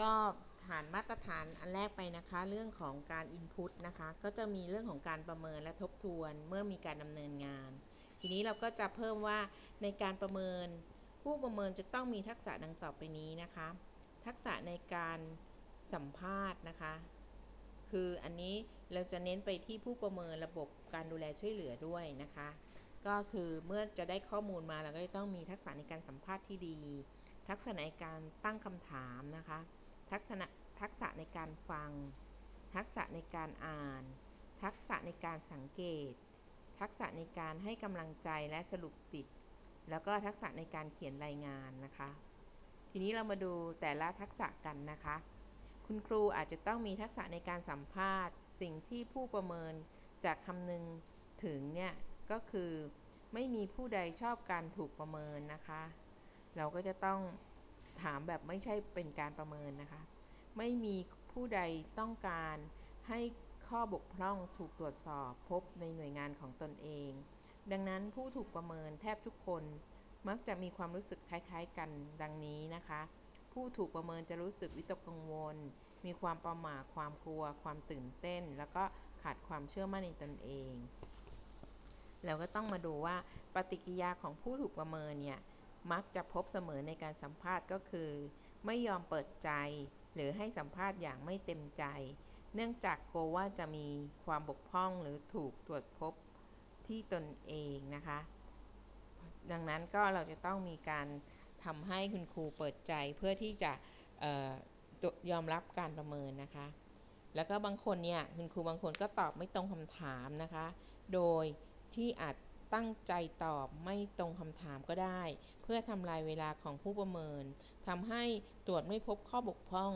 ก็ฐานมาตรฐานอันแรกไปนะคะ เรื่องของการ Input นะคะ ก็จะมีเรื่องของการประเมินและทบทวนเมื่อมีการดำเนินงาน ทีนี้เราก็จะเพิ่มว่าในการประเมิน ผู้ประเมินจะต้องมีทักษะดังต่อไปนี้นะคะ ทักษะในการสัมภาษณ์นะคะ คืออันนี้เราจะเน้นไปที่ผู้ประเมินระบบการดูแลช่วยเหลือด้วยนะคะ ก็คือเมื่อจะได้ข้อมูลมาเราก็จะต้องมีทักษะในการสัมภาษณ์ที่ดี ทักษะในการตั้งคำถามนะคะ ทักษะทักษะในการฟัง ทักษะในการอ่าน ทักษะในการสังเกต ทักษะในการให้กำลังใจและสรุปปิด แล้วก็ทักษะในการเขียนรายงานนะคะ ทีนี้เรามาดูแต่ละทักษะกันนะคะ คุณครูอาจจะต้องมีทักษะในการสัมภาษณ์ สิ่งที่ผู้ประเมินจากคำนึงถึงเนี่ยก็คือไม่มีผู้ใดชอบการถูกประเมินนะคะ เราก็จะต้อง ถามแบบไม่ใช่เป็นการประเมินนะคะ ไม่มีผู้ใดต้องการให้ข้อบกพร่องถูกตรวจสอบพบในหน่วยงานของตนเอง ดังนั้นผู้ถูกประเมินแทบทุกคนมักจะมีความรู้สึกคล้ายๆกันดังนี้นะคะ ผู้ถูกประเมินจะรู้สึกวิตกกังวล มีความประหม่าความกลัว ความตื่นเต้น แล้วก็ขาดความเชื่อมั่นในตนเองเราก็ต้องมาดูว่าปฏิกิริยาของผู้ถูกประเมินเนี่ย มักจะพบเสมอในการสัมภาษณ์ก็คือ ไม่ยอมเปิดใจ หรือให้สัมภาษณ์อย่างไม่เต็มใจ เนื่องจากกลัวว่าจะมีความบกพร่องหรือถูกตรวจพบที่ตนเองนะคะ ดังนั้นก็เราจะต้องมีการทำให้คุณครูเปิดใจเพื่อที่จะยอมรับการประเมินนะคะ แล้วก็บางคนเนี่ยคุณครูบางคนก็ตอบไม่ตรงคำถามนะคะ โดยที่อาจ ตั้งใจตอบไม่ตรงคำถามก็ได้ เพื่อทำลายเวลาของผู้ประเมินทำให้ตรวจไม่พบข้อบกพร่อง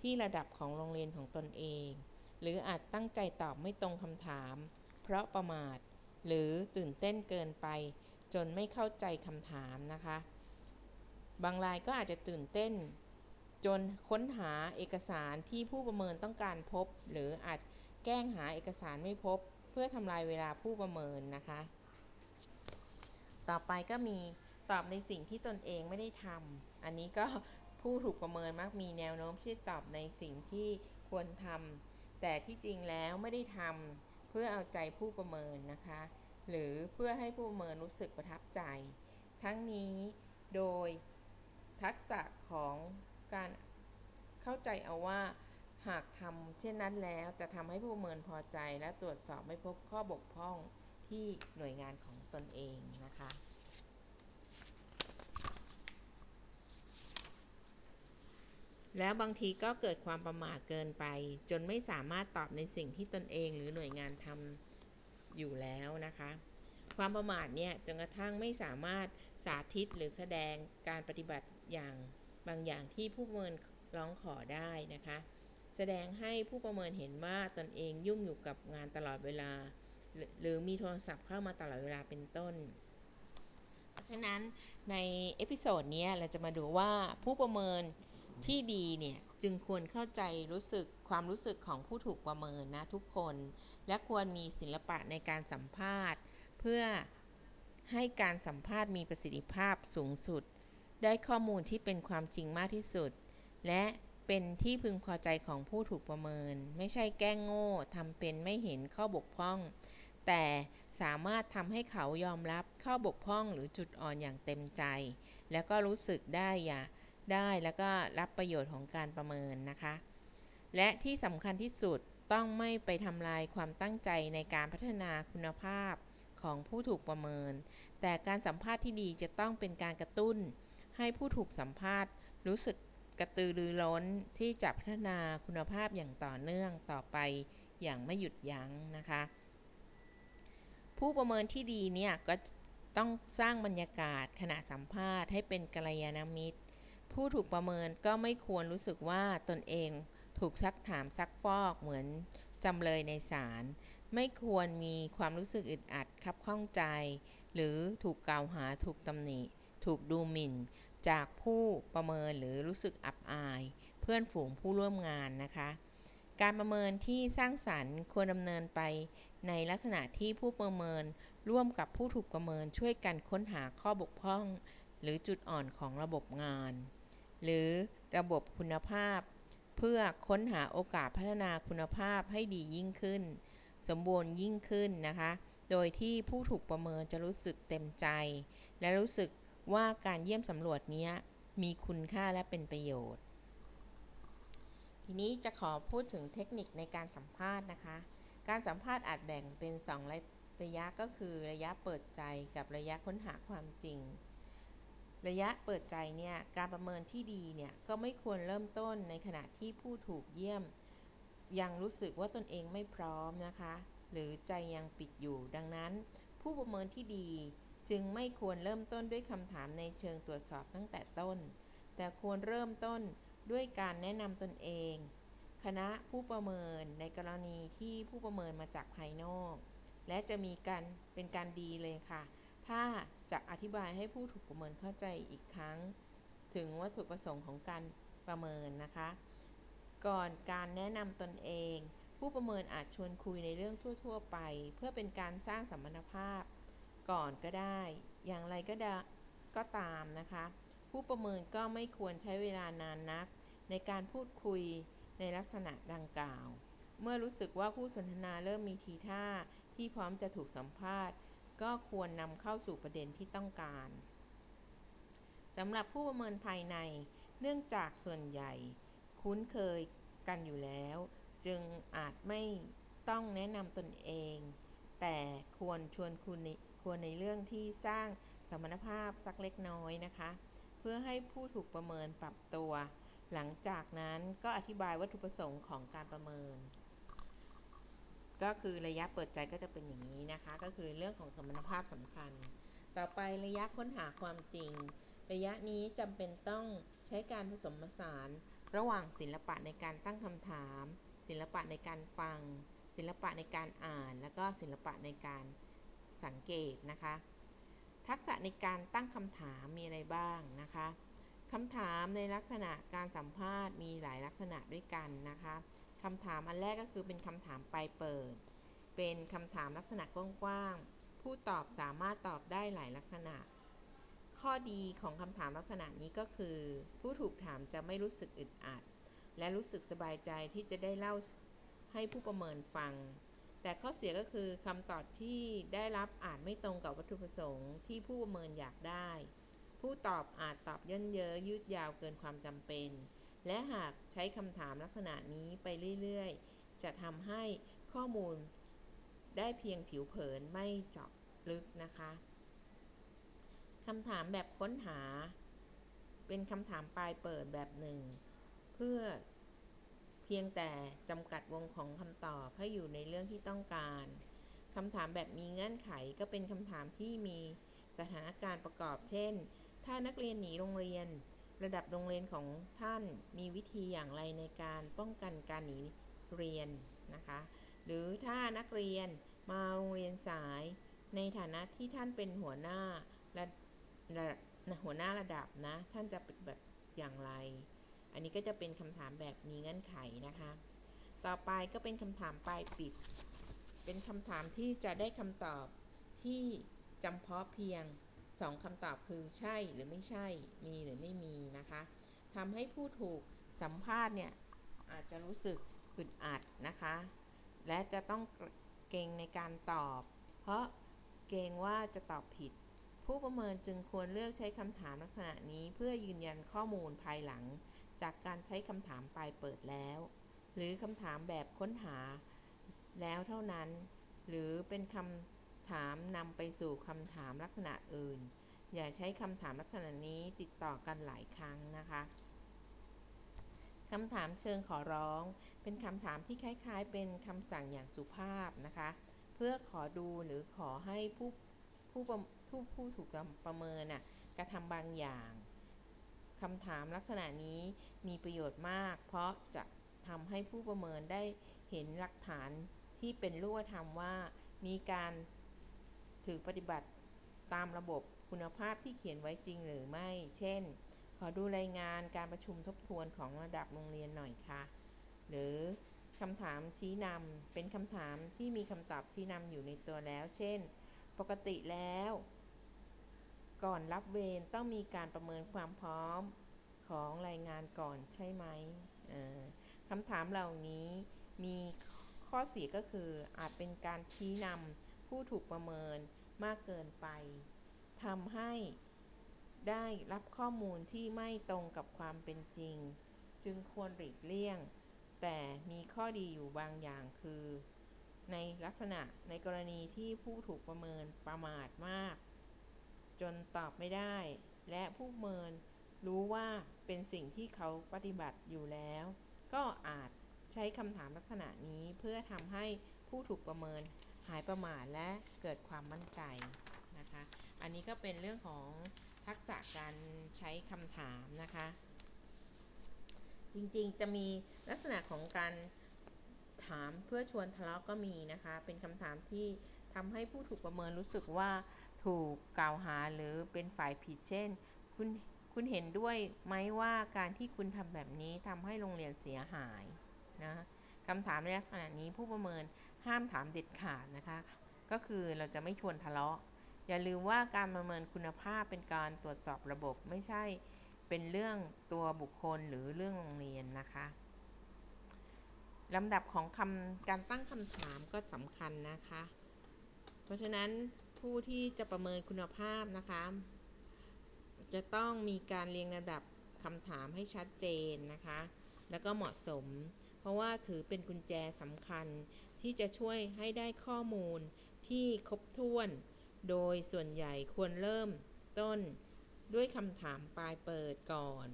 ที่ระดับของโรงเรียนของตนเอง หรืออาจตั้งใจตอบไม่ตรงคำถาม เพราะประมาท หรือตื่นเต้นเกินไป จนไม่เข้าใจคำถามนะคะ บางรายก็อาจจะตื่นเต้น จนค้นหาเอกสารที่ผู้ประเมินต้องการพบ หรืออาจแกล้งหาเอกสารไม่พบ เพื่อทำลายเวลาผู้ประเมินนะคะ ต่อไปก็มีตอบในสิ่งที่ตนเองไม่ได้ทำอันนี้ก็ผู้ถูกประเมินมักมีแนวโน้มที่ตอบในสิ่งที่ควรทำแต่ที่จริงแล้วไม่ได้ทำเพื่อเอาใจผู้ประเมินนะคะ หรือเพื่อให้ผู้ประเมินรู้สึกประทับใจ ทั้งนี้โดยทักษะของการเข้าใจเอาว่าหากทำเช่นนั้นแล้วจะทำให้ผู้ประเมินพอใจและตรวจสอบไม่พบข้อบกพร่อง ที่หน่วยงานของตนเองนะคะ แล้วบางทีก็เกิดความประมาทเกินไป จนไม่สามารถตอบในสิ่งที่ตนเองหรือหน่วยงานทำอยู่แล้วนะคะ ความประมาทเนี่ยจนกระทั่งไม่สามารถสาธิตหรือแสดงการปฏิบัติอย่างบางอย่างที่ผู้ประเมินร้องขอได้นะคะ แสดงให้ผู้ประเมินเห็นว่าตนเองยุ่งอยู่กับงานตลอดเวลา หรือมีโทรศัพท์เข้ามาตลอดเวลาเป็นต้น เพราะฉะนั้นใน episode นี้เราจะมาดูว่าผู้ประเมินที่ดีเนี่ยจึงควรเข้าใจรู้สึกความรู้สึกของผู้ถูกประเมินนะทุกคน และควรมีศิลปะในการสัมภาษณ์ เพื่อให้การสัมภาษณ์มีประสิทธิภาพสูงสุด ได้ข้อมูลที่เป็นความจริงมากที่สุด และเป็นที่พึงพอใจของผู้ถูกประเมิน ไม่ใช่แก้งโง่ทำเป็นไม่เห็นข้อบกพร่อง แต่สามารถทำให้เขายอมรับข้อบกพร่องหรือจุดอ่อนอย่างเต็มใจ แล้วก็รู้สึกได้อย่าได้แล้วก็รับประโยชน์ของการประเมินนะคะ และที่สำคัญที่สุดต้องไม่ไปทำลายความตั้งใจในการพัฒนาคุณภาพของผู้ถูกประเมิน แต่การสัมภาษณ์ที่ดีจะต้องเป็นการกระตุ้น ให้ผู้ถูกสัมภาษณ์รู้สึกกระตือรือร้นที่จะพัฒนาคุณภาพอย่างต่อเนื่องต่อไปอย่างไม่หยุดยั้งนะคะ ผู้ประเมินที่ดีเนี่ยก็ต้องสร้างบรรยากาศขณะสัมภาษณ์ให้เป็นกัลยาณมิตร ผู้ถูกประเมินก็ไม่ควรรู้สึกว่าตนเองถูกซักถามซักฟอกเหมือนจำเลยในศาลไม่ควรมีความรู้สึกอึดอัดคับข้องใจ หรือถูกกล่าวหาถูกตำหนิ ถูกดูหมิ่น จากผู้ประเมินหรือรู้สึกอับอาย เพื่อนฝูงผู้ร่วมงานนะคะ การประเมินที่สร้างสรรค์ควรดำเนินไปในลักษณะที่ผู้ประเมินร่วมกับผู้ถูกประเมินช่วยกันค้นหาข้อบกพร่อง หรือจุดอ่อนของระบบงาน หรือระบบคุณภาพ เพื่อค้นหาโอกาสพัฒนาคุณภาพให้ดียิ่งขึ้น สมบูรณ์ยิ่งขึ้นนะคะ โดยที่ผู้ถูกประเมินจะรู้สึกเต็มใจ และรู้สึกว่าการเยี่ยมสำรวจนี้มีคุณค่าและเป็นประโยชน์ ทีนี้จะขอพูดถึงเทคนิคในการสัมภาษณ์นะคะ การสัมภาษณ์อาจแบ่งเป็น2ระระยะก็คือระยะเปิดใจกับระยะค้นหาความจริง ระยะเปิดใจเนี่ยการประเมินที่ดีเนี่ยก็ไม่ควรเริ่มต้นในขณะที่ผู้ถูกเยี่ยม ยังรู้สึกว่าตนเองไม่พร้อมนะคะ หรือใจยังปิดอยู่ ดังนั้น ผู้ประเมินที่ดีจึงไม่ควรเริ่มต้นด้วยคำถามในเชิงตรวจสอบตั้งแต่ต้น แต่ควรเริ่มต้น ด้วยการแนะนำตนเอง คณะผู้ประเมินในกรณีที่ผู้ประเมินมาจากภายนอก และจะมีการเป็นการดีเลยค่ะ ถ้าจะอธิบายให้ผู้ถูกประเมินเข้าใจอีกครั้ง ถึงวัตถุประสงค์ของการประเมินนะคะ ก่อนการแนะนำตนเอง ผู้ประเมินอาจชวนคุยในเรื่องทั่ว ๆ ไป เพื่อเป็นการสร้างสัมพันธภาพ ก่อนก็ได้ อย่างไรก็ได้ก็ตามนะคะ ผู้ประเมินก็ไม่ควรใช้เวลานานนัก ในการพูดคุยในลักษณะดังกล่าว เมื่อรู้สึกว่าคู่สนทนาเริ่มมีทีท่าที่พร้อมจะถูกสัมภาษณ์ ก็ควรนำเข้าสู่ประเด็นที่ต้องการสำหรับผู้ประเมินภายใน เนื่องจากส่วนใหญ่ คุ้นเคยกันอยู่แล้ว จึงอาจไม่ต้องแนะนำตนเอง แต่ควรชวนคุณควรในเรื่องที่สร้างสมรรถภาพสักเล็กน้อยนะคะ เพื่อให้ผู้ถูกประเมินปรับตัว หลังจากนั้นก็อธิบายวัตถุประสงค์ของการประเมิน ก็คือระยะเปิดใจก็จะเป็นอย่างนี้นะคะ ก็คือเรื่องของสมรรถภาพสำคัญ ต่อไประยะค้นหาความจริง ระยะนี้จำเป็นต้องใช้การผสมผสานระหว่างศิลปะในการตั้งคำถาม ศิลปะในการฟัง ศิลปะในการอ่าน แล้วก็ศิลปะในการสังเกตนะคะ ทักษะในการตั้งคำถามมีอะไรบ้างนะคะ คำถามในลักษณะการสัมภาษณ์มีหลายลักษณะด้วยกันนะคะคำถามอันแรกก็คือเป็นคำถามปลายเปิด เป็นคำถามลักษณะกว้างๆ ผู้ตอบสามารถตอบได้หลายลักษณะ ข้อดีของคำถามลักษณะนี้ก็คือ ผู้ถูกถามจะไม่รู้สึกอึดอัด และรู้สึกสบายใจที่จะได้เล่าให้ผู้ประเมินฟัง แต่ข้อเสียก็คือคำตอบที่ได้รับอาจไม่ตรงกับวัตถุประสงค์ที่ผู้ประเมินอยากได้ ผู้ตอบอาจตอบย่นเย้อยืดยาวเกินความจำเป็น และหากใช้คำถามลักษณะนี้ไปเรื่อยๆ จะทำให้ข้อมูลได้เพียงผิวเผินไม่เจาะลึกนะคะคำถามแบบค้นหา เป็นคำถามปลายเปิดแบบหนึ่ง เพื่อเพียงแต่จำกัดวงของคำตอบให้อยู่ในเรื่องที่ต้องการคำถามแบบมีเงื่อนไขก็เป็นคำถามที่มีสถานการณ์ประกอบ เช่น ถ้านักเรียนหนีโรงเรียน ระดับโรงเรียนของท่านมีวิธีอย่างไรในการป้องกันการหนีเรียนนะคะ หรือถ้านักเรียนมาโรงเรียนสาย ในฐานะที่ท่านเป็นหัวหน้าระระหัวหน้าระดับนะ ท่านจะปฏิบัติอย่างไร อันนี้ก็จะเป็นคำถามแบบมีเงื่อนไขนะคะ ต่อไปก็เป็นคำถามปลายปิด เป็นคำถามที่จะได้คำตอบที่จำเพาะเพียง 2คำตอบคือใช่หรือไม่ใช่ มีหรือไม่มีนะคะทำให้ผู้ถูกสัมภาษณ์เนี่ยอาจจะรู้สึกอึดอัดนะคะ และจะต้องเกรงในการตอบ เพราะเกรงว่าจะตอบผิด ผู้ประเมินจึงควรเลือกใช้คำถามลักษณะนี้เพื่อยืนยันข้อมูลภายหลัง จากการใช้คำถามปลายเปิดแล้ว หรือคำถามแบบค้นหาแล้วเท่านั้น หรือเป็นคำ ถามนำไปสู่คำถามลักษณะอื่น อย่าใช้คำถามลักษณะนี้ติดต่อกันหลายครั้งนะคะคำถามเชิงขอร้อง เป็นคำถามที่คล้ายๆ เป็นคำสั่งอย่างสุภาพนะคะ เพื่อขอดูหรือขอให้ผู้ผู้ผู้ผู้ถูกประเมินน่ะกระทำบางอย่างคำถามลักษณะนี้มีประโยชน์มาก เพราะจะทำให้ผู้ประเมินได้เห็นหลักฐานที่เป็นรูปธรรมว่า มีการ ถือปฏิบัติตามระบบคุณภาพที่เขียนไว้จริงหรือไม่ เช่น ขอดูรายงานการประชุมทบทวนของระดับโรงเรียนหน่อยค่ะ หรือคำถามชี้นำเป็นคำถามที่มีคำตอบชี้นำอยู่ในตัวแล้ว เช่น ปกติแล้ว ก่อนรับเวรต้องมีการประเมินความพร้อมของรายงานก่อนใช่ไหมคำถามเหล่านี้มีข้อเสียก็คืออาจเป็นการชี้นำ ผู้ถูกประเมินมากเกินไปทำให้ได้รับข้อมูลที่ไม่ตรงกับความเป็นจริง จึงควรหลีกเลี่ยง แต่มีข้อดีอยู่บางอย่างคือ ในลักษณะในกรณีที่ผู้ถูกประเมินประมาทมาก จนตอบไม่ได้ และผู้ประเมินรู้ว่าเป็นสิ่งที่เขาปฏิบัติอยู่แล้ว ก็อาจใช้คำถามลักษณะนี้เพื่อทำให้ผู้ถูกประเมิน หายประมาทและเกิดความมั่นใจนะคะ อันนี้ก็เป็นเรื่องของทักษะการใช้คำถามนะคะ จริงๆจะมีลักษณะของการถามเพื่อชวนทะเลาะก็มีนะคะ เป็นคำถามที่ทำให้ผู้ถูกประเมินรู้สึกว่าถูกกล่าวหาหรือเป็นฝ่ายผิดเช่น คุณคุณเห็นด้วยไหมว่าการที่คุณทำแบบนี้ทำให้โรงเรียนเสียหายนะ คำถามในลักษณะนี้ผู้ประเมินห้ามถามเด็ดขาดนะคะ ก็คือเราจะไม่ชวนทะเลาะ อย่าลืมว่าการประเมินคุณภาพเป็นการตรวจสอบระบบไม่ใช่เป็นเรื่องตัวบุคคลหรือเรื่องโรงเรียนนะคะลำดับของคำการตั้งคำถามก็สำคัญนะคะ เพราะฉะนั้นผู้ที่จะประเมินคุณภาพนะคะ จะต้องมีการเรียงลำดับคำถามให้ชัดเจนนะคะ แล้วก็เหมาะสม เพราะว่าถือเป็นกุญแจสำคัญที่จะช่วยให้ได้ข้อมูลที่ครบถ้วน โดยส่วนใหญ่ควรเริ่มต้นด้วยคำถามปลายเปิดก่อน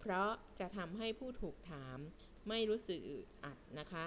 เพราะจะทำให้ผู้ถูกถามไม่รู้สึกอึดอัดนะคะ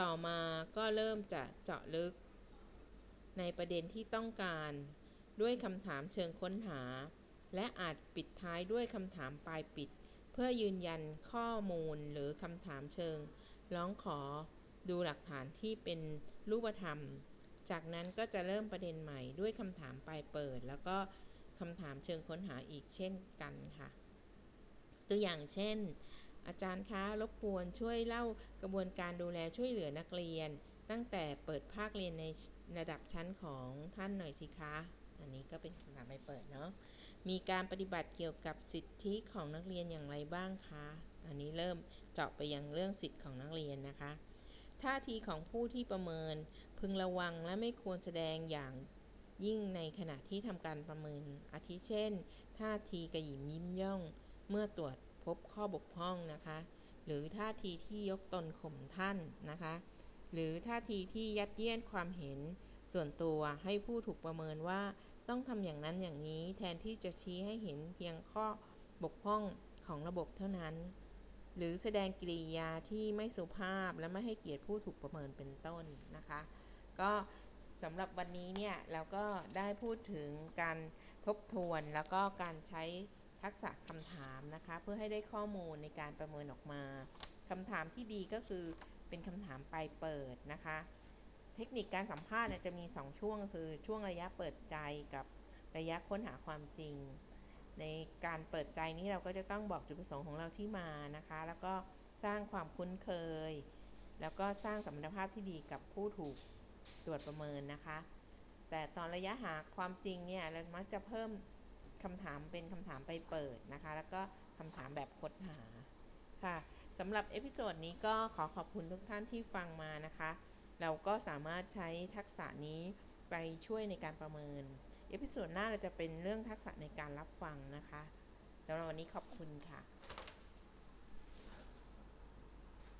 ต่อมาก็เริ่มจะเจาะลึก ในประเด็นที่ต้องการ ด้วยคำถามเชิงค้นหา และอาจปิดท้ายด้วยคำถามปลายปิด เพื่อยืนยันข้อมูลหรือคำถามเชิง ร้องขอดูหลักฐานที่เป็นรูปธรรม จากนั้นก็จะเริ่มประเด็นใหม่ด้วยคำถามปลายเปิด แล้วก็คำถามเชิงค้นหาอีกเช่นกันค่ะ ตัวอย่างเช่น อาจารย์คะรบกวนช่วยเล่ากระบวนการดูแลช่วยเหลือนักเรียน ตั้งแต่เปิดภาคเรียนในระดับชั้นของท่านหน่อยสิคะ อันนี้ก็เป็นคำถามไปเปิดเนาะมีการปฏิบัติเกี่ยวกับสิทธิของนักเรียนอย่างไรบ้างคะ อันนี้เริ่มเจาะไปยังเรื่องสิทธิของนักเรียนนะคะ ท่าทีของผู้ที่ประเมินพึงระวังและไม่ควรแสดงอย่างยิ่งในขณะที่ทำการประเมิน อาทิเช่น ท่าทีกระหยิมยิ้มย่อง เมื่อตรวจพบข้อบกพร่องนะคะ หรือท่าทีที่ยกตนข่มท่านนะคะ หรือท่าทีที่ยัดเยียดความเห็นส่วนตัวให้ผู้ถูกประเมินว่าต้องทำอย่างนั้นอย่างนี้แทนที่จะชี้ให้เห็นเพียงข้อบกพร่องของระบบเท่านั้น หรือแสดงกิริยาที่ไม่สุภาพและไม่ให้เกียรติผู้ถูกประเมินเป็นต้นนะคะ ก็สำหรับวันนี้เนี่ยเราก็ได้พูดถึงการทบทวนแล้วก็การใช้ทักษะคำถามนะคะ เพื่อให้ได้ข้อมูลในการประเมินออกมาคำถามที่ดีก็คือเป็นคำถามปลายเปิดนะคะ เทคนิคการสัมภาษณ์จะมี 2 ช่วงคือช่วงระยะเปิดใจกับระยะค้นหาความจริง ในการเปิดใจนี้เราก็จะต้องบอกจุดประสงค์ของเราที่มานะคะ แล้วก็สร้างความคุ้นเคย แล้วก็สร้างสัมพันธภาพที่ดีกับผู้ถูกตรวจประเมินนะคะ แต่ตอนระยะหาความจริงเนี่ยเรามักจะเพิ่มคำถามเป็นคำถามปลายเปิดนะคะ แล้วก็คำถามแบบค้นหาค่ะสำหรับ episode นี้ก็ขอขอบคุณทุกท่านที่ฟังมานะคะ เราก็สามารถใช้ทักษะนี้ไปช่วยในการประเมิน episode หน้าเราจะเป็นเรื่องทักษะในการรับฟังนะคะสำหรับวันนี้ขอบคุณค่ะ